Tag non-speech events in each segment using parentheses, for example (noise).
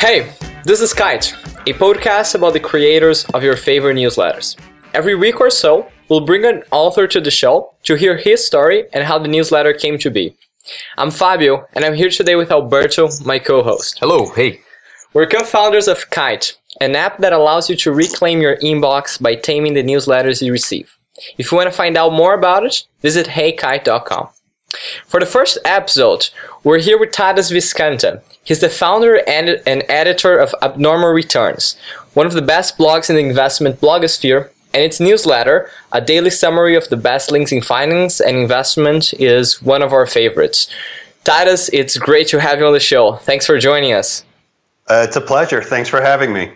Hey, this is Kite, a podcast about the creators of your favorite newsletters. Every week or so, we'll bring an author to the show to hear his story and how the newsletter came to be. I'm Fabio, and I'm here today with Alberto, my co host. Hello, hey. We're co founders of Kite, an app that allows you to reclaim your inbox by taming the newsletters you receive. If you want to find out more about it, visit heykite.com. For the first episode, we're here with Tadas Viskanta. He's the founder and, and editor of Abnormal Returns, one of the best blogs in the investment blogosphere, and its newsletter, a daily summary of the best links in finance and investment, is one of our favorites. Tadas, it's great to have you on the show. Thanks for joining us. Uh, it's a pleasure. Thanks for having me.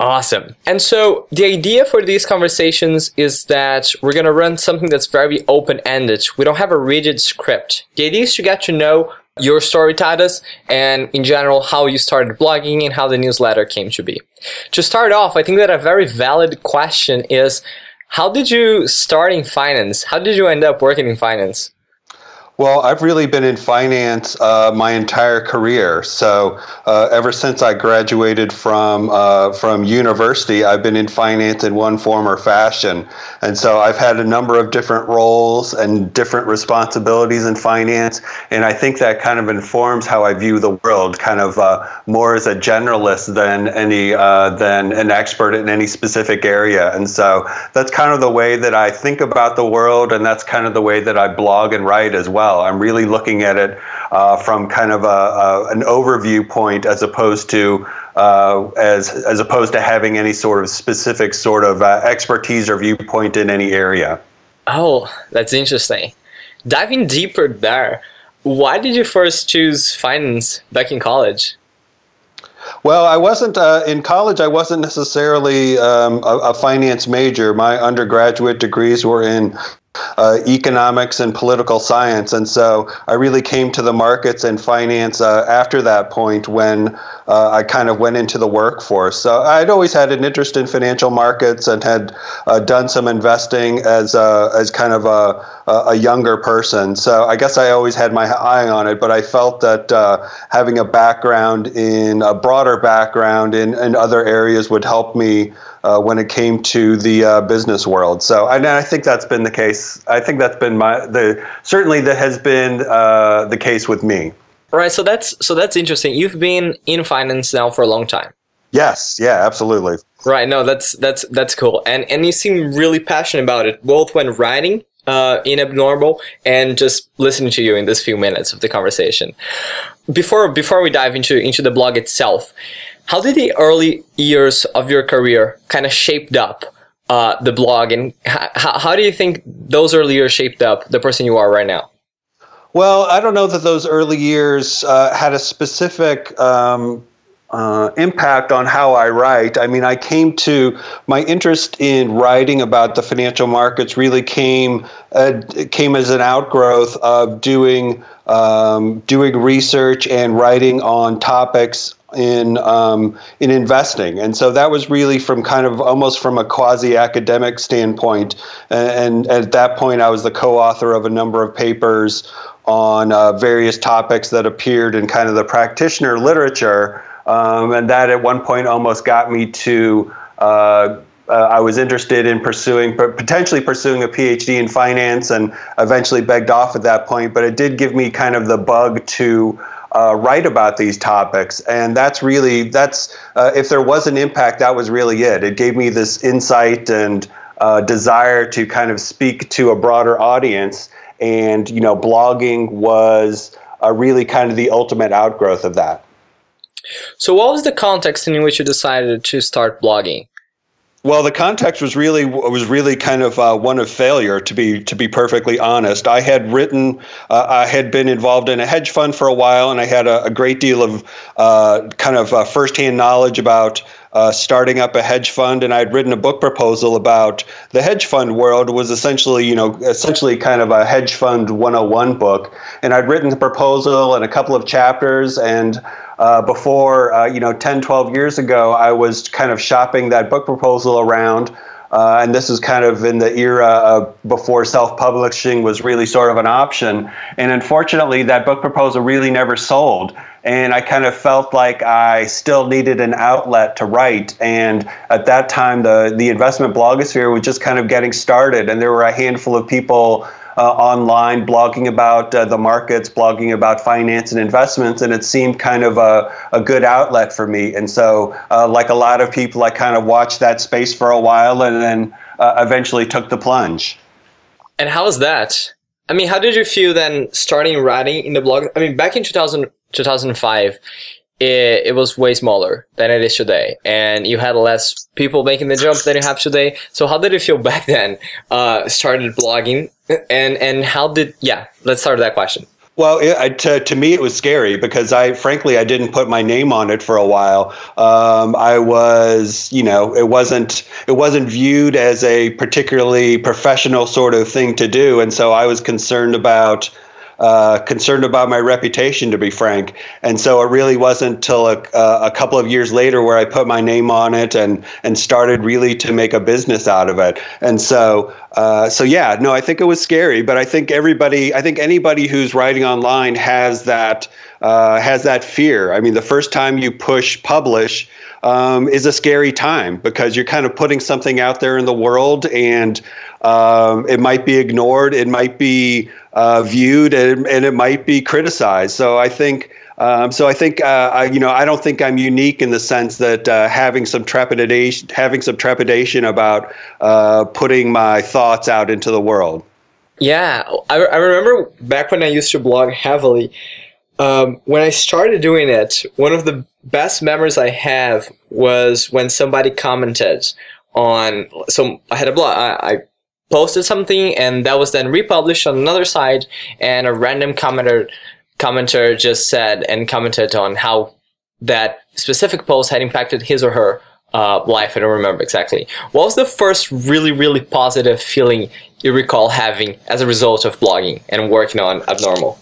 Awesome. And so the idea for these conversations is that we're going to run something that's very open ended. We don't have a rigid script. The idea is to get to know your story, Tadas, and in general, how you started blogging and how the newsletter came to be. To start off, I think that a very valid question is how did you start in finance? How did you end up working in finance? Well, I've really been in finance uh, my entire career. So uh, ever since I graduated from uh, from university, I've been in finance in one form or fashion. And so I've had a number of different roles and different responsibilities in finance. And I think that kind of informs how I view the world, kind of uh, more as a generalist than any uh, than an expert in any specific area. And so that's kind of the way that I think about the world, and that's kind of the way that I blog and write as well well. I'm really looking at it uh, from kind of a, a, an overview point as opposed to uh, as as opposed to having any sort of specific sort of uh, expertise or viewpoint in any area. Oh, that's interesting. Diving deeper there, why did you first choose finance back in college? Well, I wasn't uh, in college. I wasn't necessarily um, a, a, finance major. My undergraduate degrees were in uh, economics and political science. And so I really came to the markets and finance uh, after that point when uh, I kind of went into the workforce. So I'd always had an interest in financial markets and had uh, done some investing as a, as kind of a, a younger person. So I guess I always had my eye on it, but I felt that uh, having a background in a broader background in, in other areas would help me uh, when it came to the uh, business world. So I think that's been the case. I think that's been my the certainly that has been uh, the case with me. Right. So that's so that's interesting. You've been in finance now for a long time. Yes. Yeah. Absolutely. Right. No, that's that's that's cool. And and you seem really passionate about it, both when writing uh, in abnormal and just listening to you in this few minutes of the conversation. Before before we dive into into the blog itself, how did the early years of your career kind of shaped up uh, the blog, and how, how do you think those early years shaped up the person you are right now? Well, I don't know that those early years uh, had a specific um, uh, impact on how I write. I mean, I came to my interest in writing about the financial markets really came uh, came as an outgrowth of doing um, doing research and writing on topics in um, in investing, and so that was really from kind of almost from a quasi academic standpoint. And, and, at that point, I was the co-author of a number of papers on uh, various topics that appeared in kind of the practitioner literature, um, and that at one point almost got me to. Uh, uh, I was interested in pursuing, potentially pursuing a PhD in finance, and eventually begged off at that point. But it did give me kind of the bug to uh, write about these topics, and that's really that's uh, if there was an impact, that was really it. It gave me this insight and uh, desire to kind of speak to a broader audience, and you know, blogging was uh, really kind of the ultimate outgrowth of that. So, what was the context in which you decided to start blogging? Well, the context was really was really kind of uh, one of failure, to be to be perfectly honest. I had written, uh, I had been involved in a hedge fund for a while, and I had a, a great deal of uh, kind of uh, firsthand knowledge about uh, starting up a hedge fund. And I'd written a book proposal about the hedge fund world. Was essentially, you know, essentially kind of a hedge fund 101 book. And I'd written the proposal and a couple of chapters, and uh, before, uh, you know, 10, 12 years ago, I was kind of shopping that book proposal around. Uh, and this is kind of in the era of before self-publishing was really sort of an option. And unfortunately, that book proposal really never sold. And I kind of felt like I still needed an outlet to write. And at that time, the the investment blogosphere was just kind of getting started, and there were a handful of people uh, online blogging about uh, the markets, blogging about finance and investments, and it seemed kind of a, a good outlet for me. And so, uh, like a lot of people, I kind of watched that space for a while and then uh, eventually took the plunge. And how was that? I mean, how did you feel then starting writing in the blog? I mean, back in 2000, 2005, it, it was way smaller than it is today. And you had less people making the jump than you have today. So how did it feel (laughs) back then, uh, started blogging? And, and how did, yeah, let's start that question. Well, it, to, to me, it was scary because I, frankly, I didn't put my name on it for a while. Um, I was, you know, it wasn't, it wasn't viewed as a particularly professional sort of thing to do, and so I was concerned about uh, concerned about my reputation, to be frank. And so it really wasn't until a, a, couple of years later where I put my name on it and and started really to make a business out of it. And so uh, so yeah, no, I think it was scary, but I think everybody, I think anybody who's writing online has that uh, has that fear. I mean, the first time you push publish. Um, is a scary time because you're kind of putting something out there in the world and um, it might be ignored, it might be uh, viewed and, and, it might be criticized. So I think. Um, so I think uh, I, you know I don't think I'm unique in the sense that uh, having some trepidation, having some trepidation about uh, putting my thoughts out into the world. Yeah, I, I remember back when I used to blog heavily. Um, when I started doing it, one of the best memories I have was when somebody commented on. So I had a blog. I, I posted something and that was then republished on another site and a random commenter commenter just said and commented on how that specific post had impacted his or her uh, life. I don't remember exactly. What was the first really, really positive feeling you recall having as a result of blogging and working on Abnormal?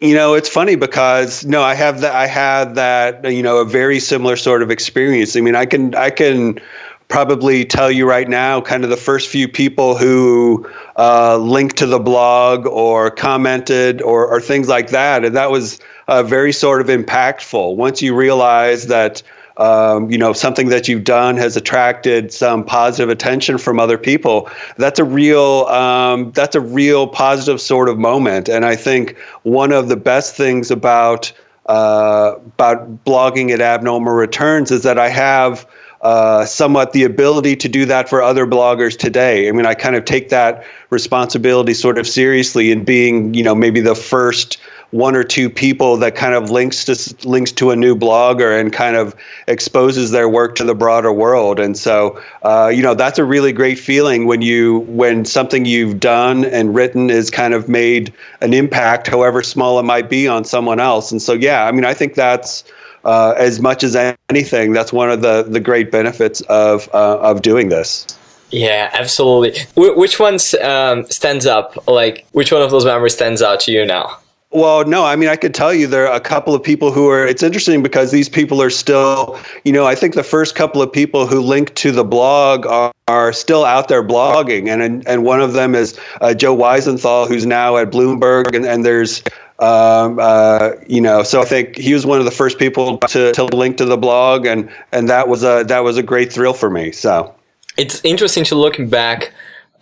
You know, it's funny because no, I have that. I had that. You know, a very similar sort of experience. I mean, I can, I can probably tell you right now kind of the first few people who uh, linked to the blog or commented or, or things like that. And that was uh, very sort of impactful. Once you realize that, um, you know, something that you've done has attracted some positive attention from other people, that's a real, um, that's a real positive sort of moment. And I think one of the best things about, uh, about blogging at Abnormal Returns is that I have – uh, somewhat the ability to do that for other bloggers today. I mean, I kind of take that responsibility sort of seriously in being, you know, maybe the first one or two people that kind of links to links to a new blogger and kind of exposes their work to the broader world. And so, uh, you know, that's a really great feeling when you when something you've done and written is kind of made an impact, however small it might be, on someone else. And so, yeah, I mean, I think that's uh, as much as anything, that's one of the, the great benefits of, uh, of doing this. Yeah, absolutely. Wh- which one um, stands up? Like, which one of those memories stands out to you now? Well, no, I mean, I could tell you there are a couple of people who are, it's interesting because these people are still, you know, I think the first couple of people who linked to the blog are, are still out there blogging. And, and one of them is uh, Joe Weisenthal, who's now at Bloomberg. And, and there's um, uh, you know, so I think he was one of the first people to, to link to the blog, and and that was a that was a great thrill for me. So it's interesting to look back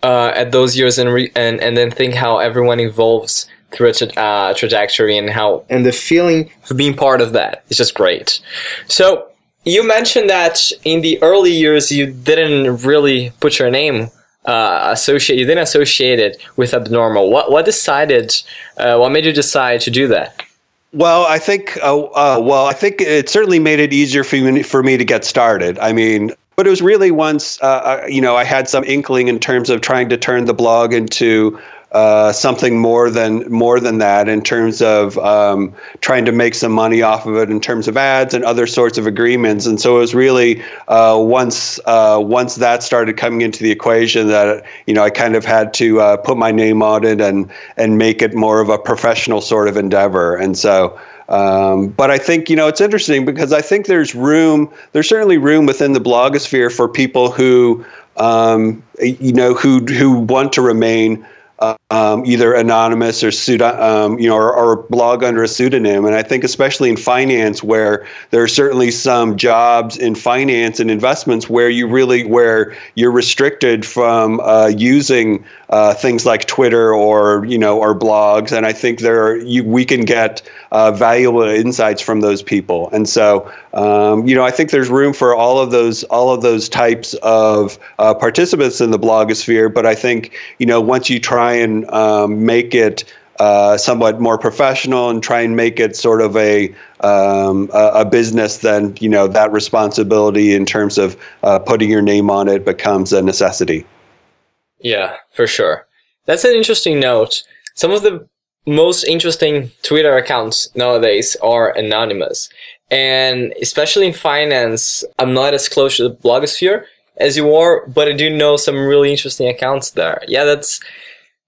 uh, at those years and re- and and then think how everyone evolves through a tra- uh, trajectory and how and the feeling of being part of that is just great. So you mentioned that in the early years you didn't really put your name uh, associate you didn't associate it with abnormal. What what decided? Uh, what made you decide to do that? Well, I think uh, uh, well, I think it certainly made it easier for me for me to get started. I mean, but it was really once uh, uh, you know I had some inkling in terms of trying to turn the blog into uh, something more than more than that in terms of um, trying to make some money off of it in terms of ads and other sorts of agreements. And so it was really uh, once uh, once that started coming into the equation that you know I kind of had to uh, put my name on it and and make it more of a professional sort of endeavor. And so um, but I think you know it's interesting because I think there's room. There's certainly room within the blogosphere for people who um, you know who who want to remain um, either anonymous or pseudo, um, you know, or, or, blog under a pseudonym. And I think especially in finance, where there are certainly some jobs in finance and investments where you really where you're restricted from uh, using uh, things like Twitter or you know or blogs. And I think there are, you, we can get uh, valuable insights from those people. And so um, you know, I think there's room for all of those all of those types of uh, participants in the blogosphere. But I think you know once you try and um, make it uh, somewhat more professional and try and make it sort of a um, a, business, then you know that responsibility in terms of uh, putting your name on it becomes a necessity. Yeah, for sure. That's an interesting note. Some of the most interesting Twitter accounts nowadays are anonymous. And especially in finance, I'm not as close to the blogosphere as you are, but I do know some really interesting accounts there. Yeah, that's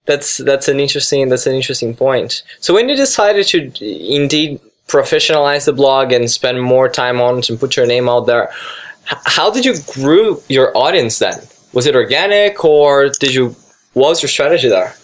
that's that's an interesting that's an interesting point. So when you decided to indeed professionalize the blog and spend more time on it and put your name out there, how did you grow your audience then? Was it organic or did you what was your strategy there?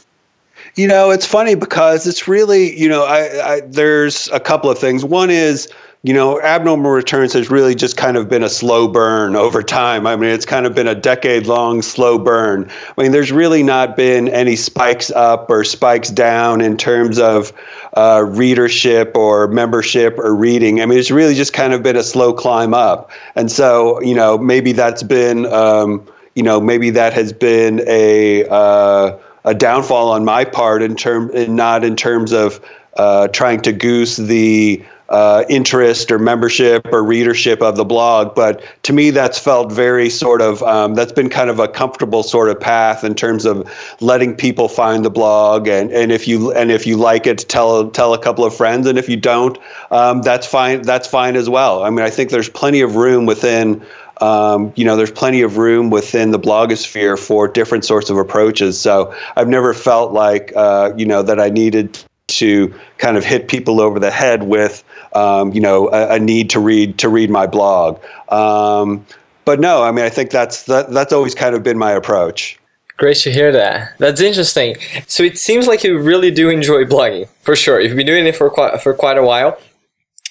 You know, it's funny because it's really, you know, I, I there's a couple of things. One is you know, abnormal returns has really just kind of been a slow burn over time. I mean, it's kind of been a decade long slow burn. I mean, there's really not been any spikes up or spikes down in terms of uh, readership or membership or reading. I mean, it's really just kind of been a slow climb up. And so, you know, maybe that's been, um, you know, maybe that has been a, uh, a downfall on my part in term, not in terms of uh, trying to goose the uh, interest or membership or readership of the blog. But to me, that's felt very sort of um, that's been kind of a comfortable sort of path in terms of letting people find the blog and, and if you and if you like it, tell tell a couple of friends, and if you don't, um, that's fine. That's fine as well. I mean, I think there's plenty of room within. Um, you know, there's plenty of room within the blogosphere for different sorts of approaches. So I've never felt like, uh, you know, that I needed to kind of hit people over the head with um, you know, a, a, need to read to read my blog. Um, but no, I mean, I think that's that, that's always kind of been my approach. Great to hear that. That's interesting. So it seems like you really do enjoy blogging, for sure. You've been doing it for quite for quite a while,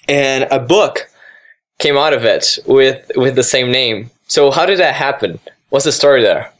and a book came out of it with with the same name. So how did that happen? What's the story there?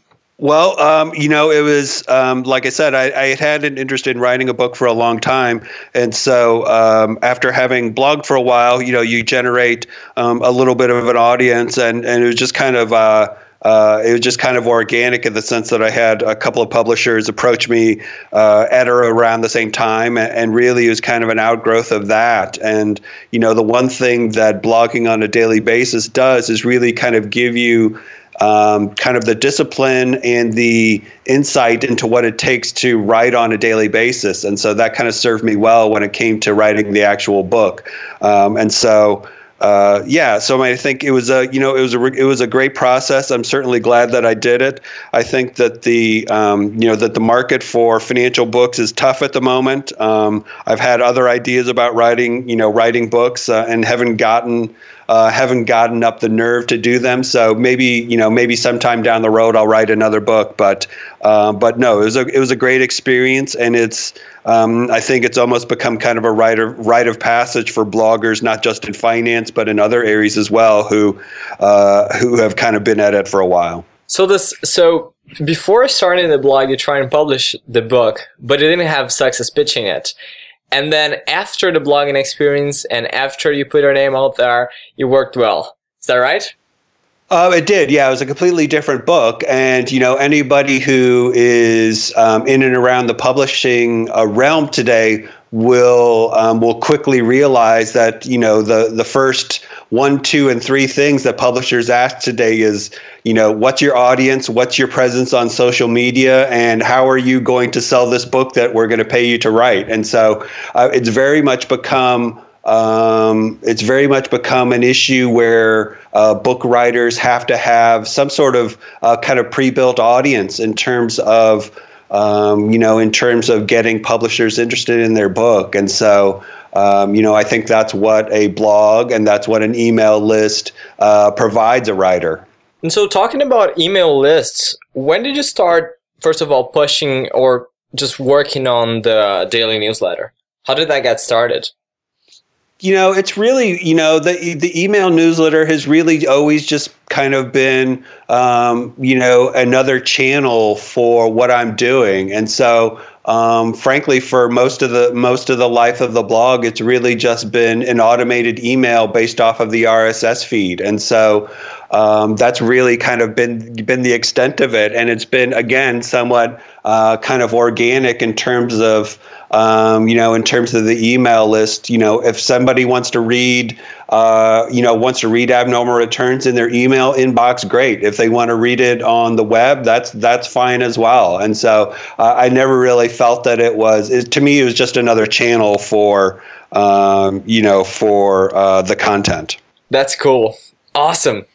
Well, um, you know, it was um, like I said, I, I, had had an interest in writing a book for a long time, and so um, after having blogged for a while, you know, you generate um, a little bit of an audience, and and it was just kind of. Uh, uh, it was just kind of organic in the sense that I had a couple of publishers approach me uh, at or around the same time, and, and, really it was kind of an outgrowth of that. And you know, the one thing that blogging on a daily basis does is really kind of give you um, kind of the discipline and the insight into what it takes to write on a daily basis. And so that kind of served me well when it came to writing the actual book. Um, and so, uh, yeah, so I think it was a you know it was a it was a great process. I'm certainly glad that I did it. I think that the um, you know that the market for financial books is tough at the moment. Um, I've had other ideas about writing you know writing books uh, and haven't gotten uh, haven't gotten up the nerve to do them. So maybe you know maybe sometime down the road I'll write another book. But uh, but no, it was a it was a great experience, and it's um, I think it's almost become kind of a rite of rite of passage for bloggers, not just in finance but in other areas as well, who uh, who have kind of been at it for a while. So this so before starting the blog, you try and publish the book, but it didn't have success pitching it. And then after the blogging experience and after you put your name out there, you worked well. Is that right? Uh, it did, yeah. It was a completely different book, and you know anybody who is um, in and around the publishing uh, realm today will um, will quickly realize that you know the the first one, two, and three things that publishers ask today is you know what's your audience, what's your presence on social media, and how are you going to sell this book that we're going to pay you to write? And so uh, it's very much become um, it's very much become an issue where uh, book writers have to have some sort of uh, kind of pre-built audience in terms of um, you know, in terms of getting publishers interested in their book. And so, um, you know, I think that's what a blog and that's what an email list uh, provides a writer. And so, talking about email lists, when did you start, first of all, pushing or just working on the daily newsletter? How did that get started? You know, it's really, you know, the the email newsletter has really always just kind of been, um, you know, another channel for what I'm doing, and so um, frankly, for most of the most of the life of the blog, it's really just been an automated email based off of the RSS feed, and so um, that's really kind of been been the extent of it. And it's been again somewhat uh, kind of organic in terms of um, you know, in terms of the email list, you know, if somebody wants to read, uh, you know, wants to read abnormal returns in their email inbox, great. If they want to read it on the web, that's that's fine as well. And so uh, I never really felt that it was. It, to me, it was just another channel for, um, you know, for uh, the content. That's cool. Awesome.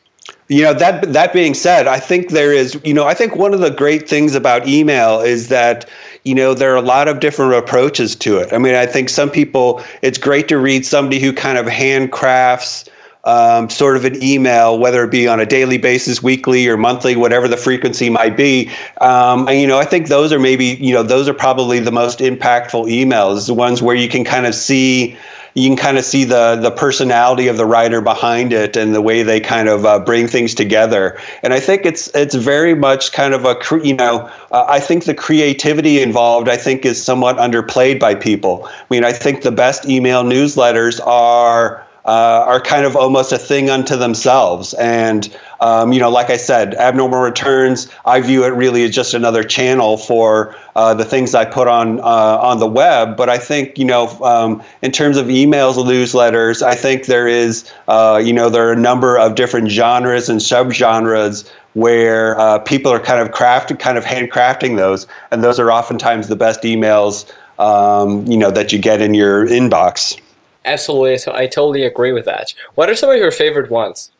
You know that that being said, I think there is. You know, I think one of the great things about email is that you know, there are a lot of different approaches to it. I mean, I think some people, it's great to read somebody who kind of handcrafts um, sort of an email, whether it be on a daily basis, weekly or monthly, whatever the frequency might be. Um, and, you know, I think those are maybe, you know, those are probably the most impactful emails, the ones where you can kind of see you can kind of see the the personality of the writer behind it and the way they kind of uh, bring things together. And I think it's it's very much kind of a you know uh, I think the creativity involved I think is somewhat underplayed by people. I mean I think the best email newsletters are uh, are kind of almost a thing unto themselves. And, um, you know, like I said, abnormal returns, I view it really as just another channel for uh, the things I put on uh, on the web. But I think, you know, um, in terms of emails, newsletters, I think there is, uh, you know, there are a number of different genres and subgenres where uh, people are kind of crafted, kind of handcrafting those, and those are oftentimes the best emails, um, you know, that you get in your inbox. Absolutely, so I totally agree with that. What are some of your favorite ones?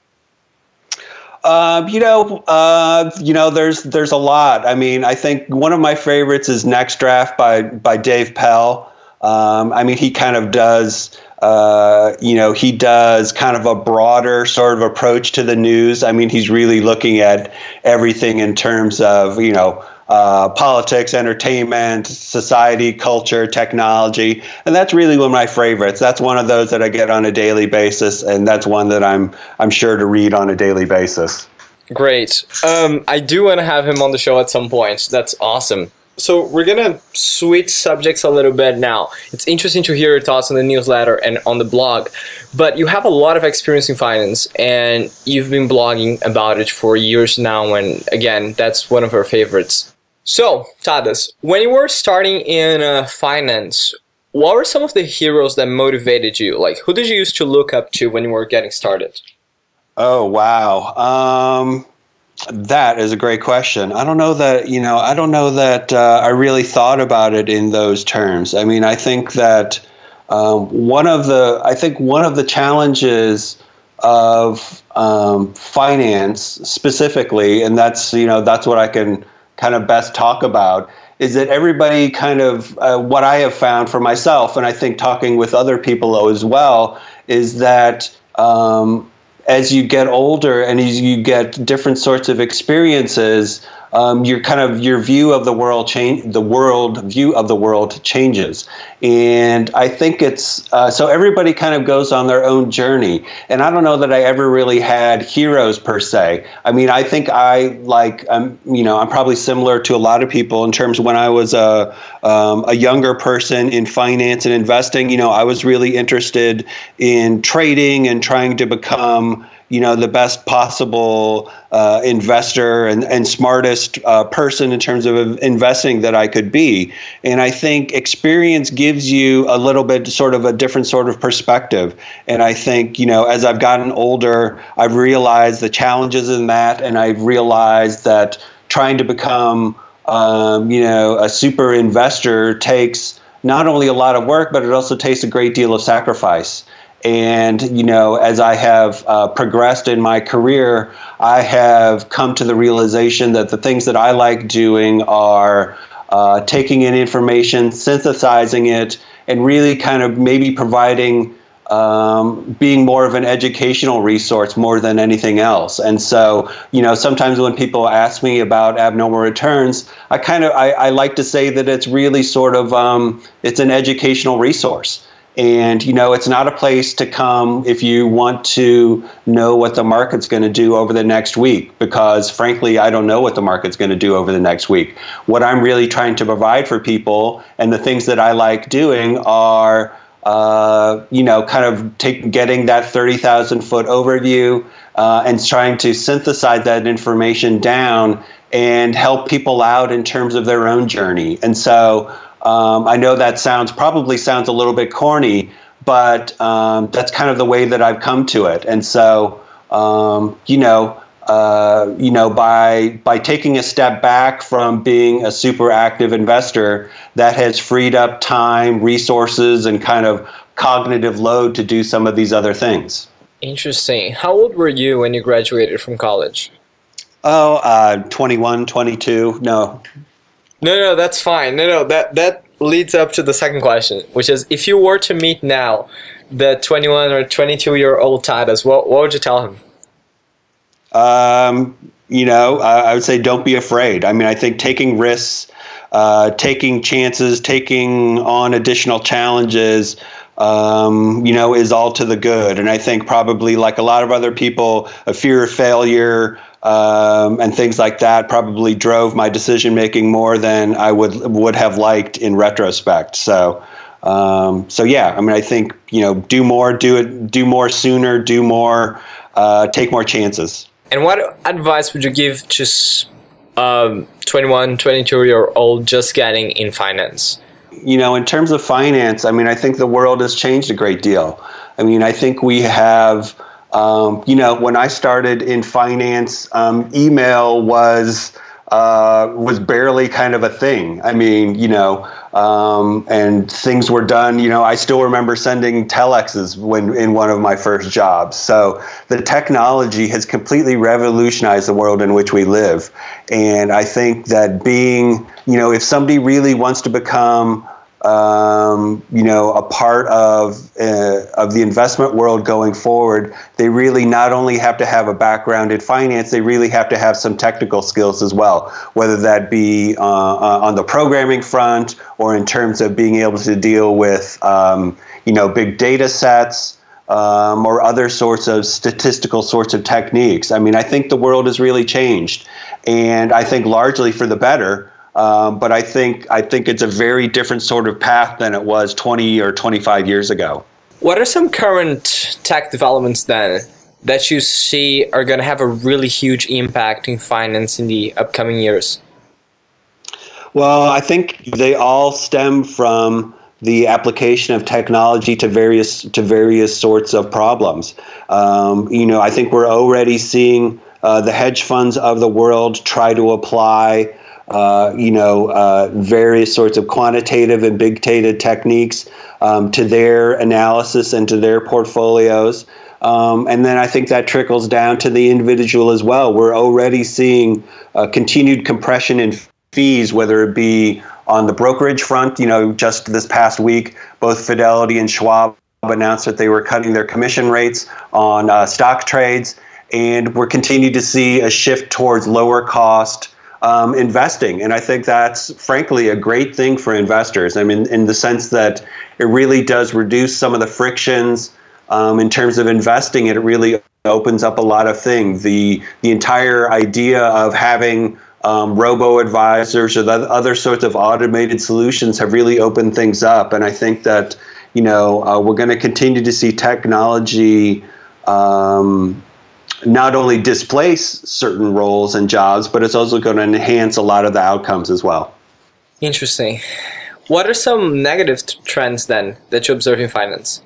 Um, you know, uh, you know, there's there's a lot. I mean, I think one of my favorites is Next Draft by by Dave Pell. Um, I mean, he kind of does. Uh, you know, he does kind of a broader sort of approach to the news. I mean, he's really looking at everything in terms of you know uh, politics, entertainment, society, culture, technology, and that's really one of my favorites. That's one of those that I get on a daily basis, and that's one that I'm I'm sure to read on a daily basis. Great. Um, I do want to have him on the show at some point. That's awesome. So we're gonna switch subjects a little bit now. It's interesting to hear your thoughts on the newsletter and on the blog, but you have a lot of experience in finance and you've been blogging about it for years now. And again, that's one of our favorites. So, Tadas, when you were starting in uh, finance, what were some of the heroes that motivated you? Like, who did you used to look up to when you were getting started? Oh wow, um, that is a great question. I don't know that you know. I don't know that uh, I really thought about it in those terms. I mean, I think that um, one of the I think one of the challenges of um, finance specifically, and that's you know that's what I can kind of best talk about is that everybody kind of uh, what I have found for myself, and I think talking with other people as well, is that um, as you get older and as you get different sorts of experiences, um, your kind of your view of the world change the world view of the world changes. And i think it's uh, so everybody kind of goes on their own journey. And i don't know that i ever really had heroes per se. I mean i think i like i'm you know i'm probably similar to a lot of people in terms of when i was a, um, a younger person in finance and investing you know i was really interested in trading and trying to become you know the best possible uh, investor and, and smartest uh, person in terms of investing that I could be. And I think experience gives you a little bit sort of a different sort of perspective. And I think you know as I've gotten older, I've realized the challenges in that, and I've realized that trying to become um, you know a super investor takes not only a lot of work, but it also takes a great deal of sacrifice. And, you know, as I have uh, progressed in my career, I have come to the realization that the things that I like doing are uh, taking in information, synthesizing it, and really kind of maybe providing um, being more of an educational resource more than anything else. And so, you know, sometimes when people ask me about abnormal returns, I kind of I, I like to say that it's really sort of um, it's an educational resource. And you know, it's not a place to come if you want to know what the market's going to do over the next week, because frankly, I don't know what the market's going to do over the next week. What I'm really trying to provide for people, and the things that I like doing, are uh, you know, kind of take, getting that 30,000 foot overview uh, and trying to synthesize that information down and help people out in terms of their own journey. And so um, I know that sounds probably sounds a little bit corny, but um, that's kind of the way that I've come to it. And so, um, you know, uh, you know, by by taking a step back from being a super active investor, that has freed up time, resources, and kind of cognitive load to do some of these other things. Interesting. How old were you when you graduated from college? Oh, uh, 21, 22. No. No, no, that's fine. No, no, that that leads up to the second question, which is if you were to meet now the 21 or 22 year old Tadas, what what would you tell him? Um, you know, I, I, would say don't be afraid. I mean, I think taking risks, uh, taking chances, taking on additional challenges, um, you know, is all to the good. And I think probably like a lot of other people, a fear of failure um, and things like that probably drove my decision making more than I would would have liked in retrospect. So. Um, so yeah, I mean, I think you know, do more, do it, do more sooner, do more, uh, take more chances. And what advice would you give to um, 21, 22 year old just getting in finance? You know, in terms of finance, I mean, I think the world has changed a great deal. I mean, I think we have, um, you know, when I started in finance, um, email was uh, was barely kind of a thing. I mean, you know, um, and things were done. You know, I still remember sending telexes when in one of my first jobs. So the technology has completely revolutionized the world in which we live, and I think that being, you know, if somebody really wants to become um, you know, a part of uh, of the investment world going forward, they really not only have to have a background in finance, they really have to have some technical skills as well, whether that be uh, uh, on the programming front or in terms of being able to deal with um, you know big data sets. Um, or other sorts of statistical sorts of techniques. I mean, I think the world has really changed, and I think largely for the better. Um, but I think I think it's a very different sort of path than it was 20 or 25 years ago. What are some current tech developments then that you see are going to have a really huge impact in finance in the upcoming years? Well, I think they all stem from the application of technology to various to various sorts of problems. Um, you know, I think we're already seeing uh, the hedge funds of the world try to apply uh, you know, uh, various sorts of quantitative and big data techniques um, to their analysis and to their portfolios. Um, and then I think that trickles down to the individual as well. We're already seeing uh, continued compression in fees, whether it be on the brokerage front. You know, just this past week, both Fidelity and Schwab announced that they were cutting their commission rates on uh, stock trades. And we're continuing to see a shift towards lower cost um, investing. And I think that's frankly a great thing for investors. I mean, in the sense that it really does reduce some of the frictions um, in terms of investing. It really opens up a lot of things. The the entire idea of having um, robo advisors or other sorts of automated solutions have really opened things up. And I think that you know uh, we're going to continue to see technology. Um, not only displace certain roles and jobs, but it's also going to enhance a lot of the outcomes as well. Interesting. What are some negative t- trends then that you observe in finance?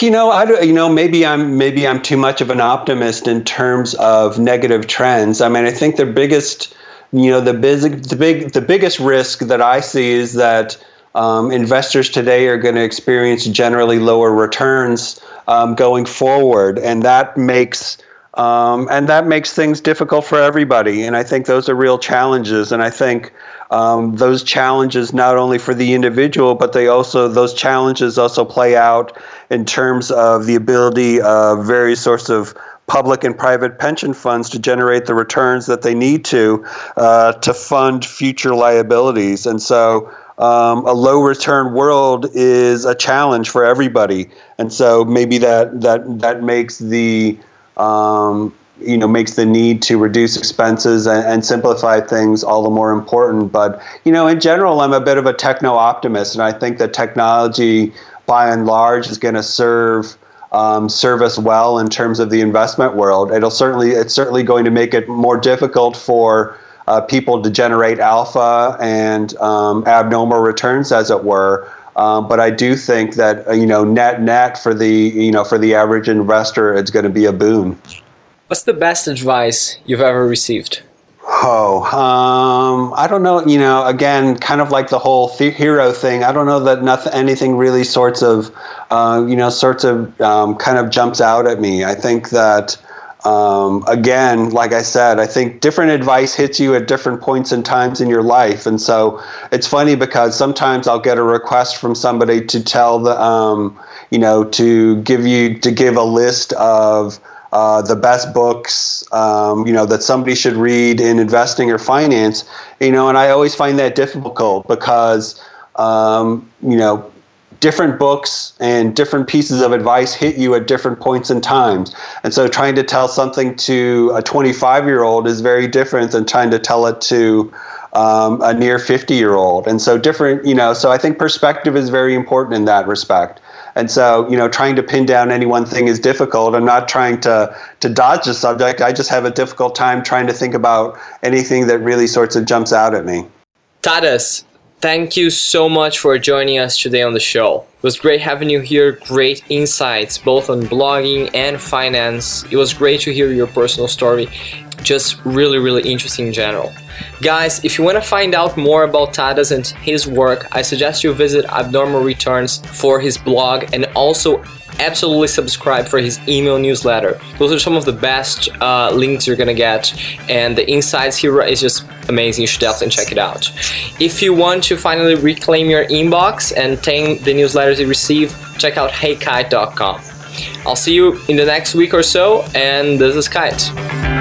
You know, I you know maybe I'm maybe I'm too much of an optimist in terms of negative trends. I mean, I think the biggest, you know, the big the big the biggest risk that I see is that um, investors today are going to experience generally lower returns um, going forward, and that makes Um, and that makes things difficult for everybody. And I think those are real challenges. And I think um, those challenges not only for the individual, but they also those challenges also play out in terms of the ability of various sorts of public and private pension funds to generate the returns that they need to uh, to fund future liabilities. And so. Um, a low return world is a challenge for everybody, and so maybe that that that makes the um, you know makes the need to reduce expenses and, and, simplify things all the more important. But you know, in general, I'm a bit of a techno optimist, and I think that technology, by and large, is going to serve um, serve us well in terms of the investment world. It'll certainly it's certainly going to make it more difficult for uh, people to generate alpha and um, abnormal returns, as it were. Um, but I do think that uh, you know net net for the you know for the average investor, it's going to be a boon. What's the best advice you've ever received? Oh, um, I don't know. You know, again, kind of like the whole th- hero thing. I don't know that nothing, anything really sorts of, uh, you know, sorts of um, kind of jumps out at me. I think that um, again, like I said, I think different advice hits you at different points and times in your life, and so it's funny because sometimes I'll get a request from somebody to tell the, um, you know, to give you to give a list of uh, the best books, um, you know, that somebody should read in investing or finance, you know, and I always find that difficult because, um, you know, different books and different pieces of advice hit you at different points in times. And so trying to tell something to a 25 year old is very different than trying to tell it to um, a near 50 year old. And so different, you know, so I think perspective is very important in that respect. And so, you know, trying to pin down any one thing is difficult. I'm not trying to to dodge the subject. I just have a difficult time trying to think about anything that really sorts of jumps out at me. Tadas, thank you so much for joining us today on the show. It was great having you here. Great insights, both on blogging and finance. It was great to hear your personal story. Just really, really interesting in general. Guys, if you want to find out more about Tadas and his work, I suggest you visit Abnormal Returns for his blog and also absolutely subscribe for his email newsletter. Those are some of the best uh, links you're gonna get, and the insights he is just amazing. You should definitely check it out. If you want to finally reclaim your inbox and tame the newsletters you receive, check out heykite.com. I'll see you in the next week or so, and this is Kite.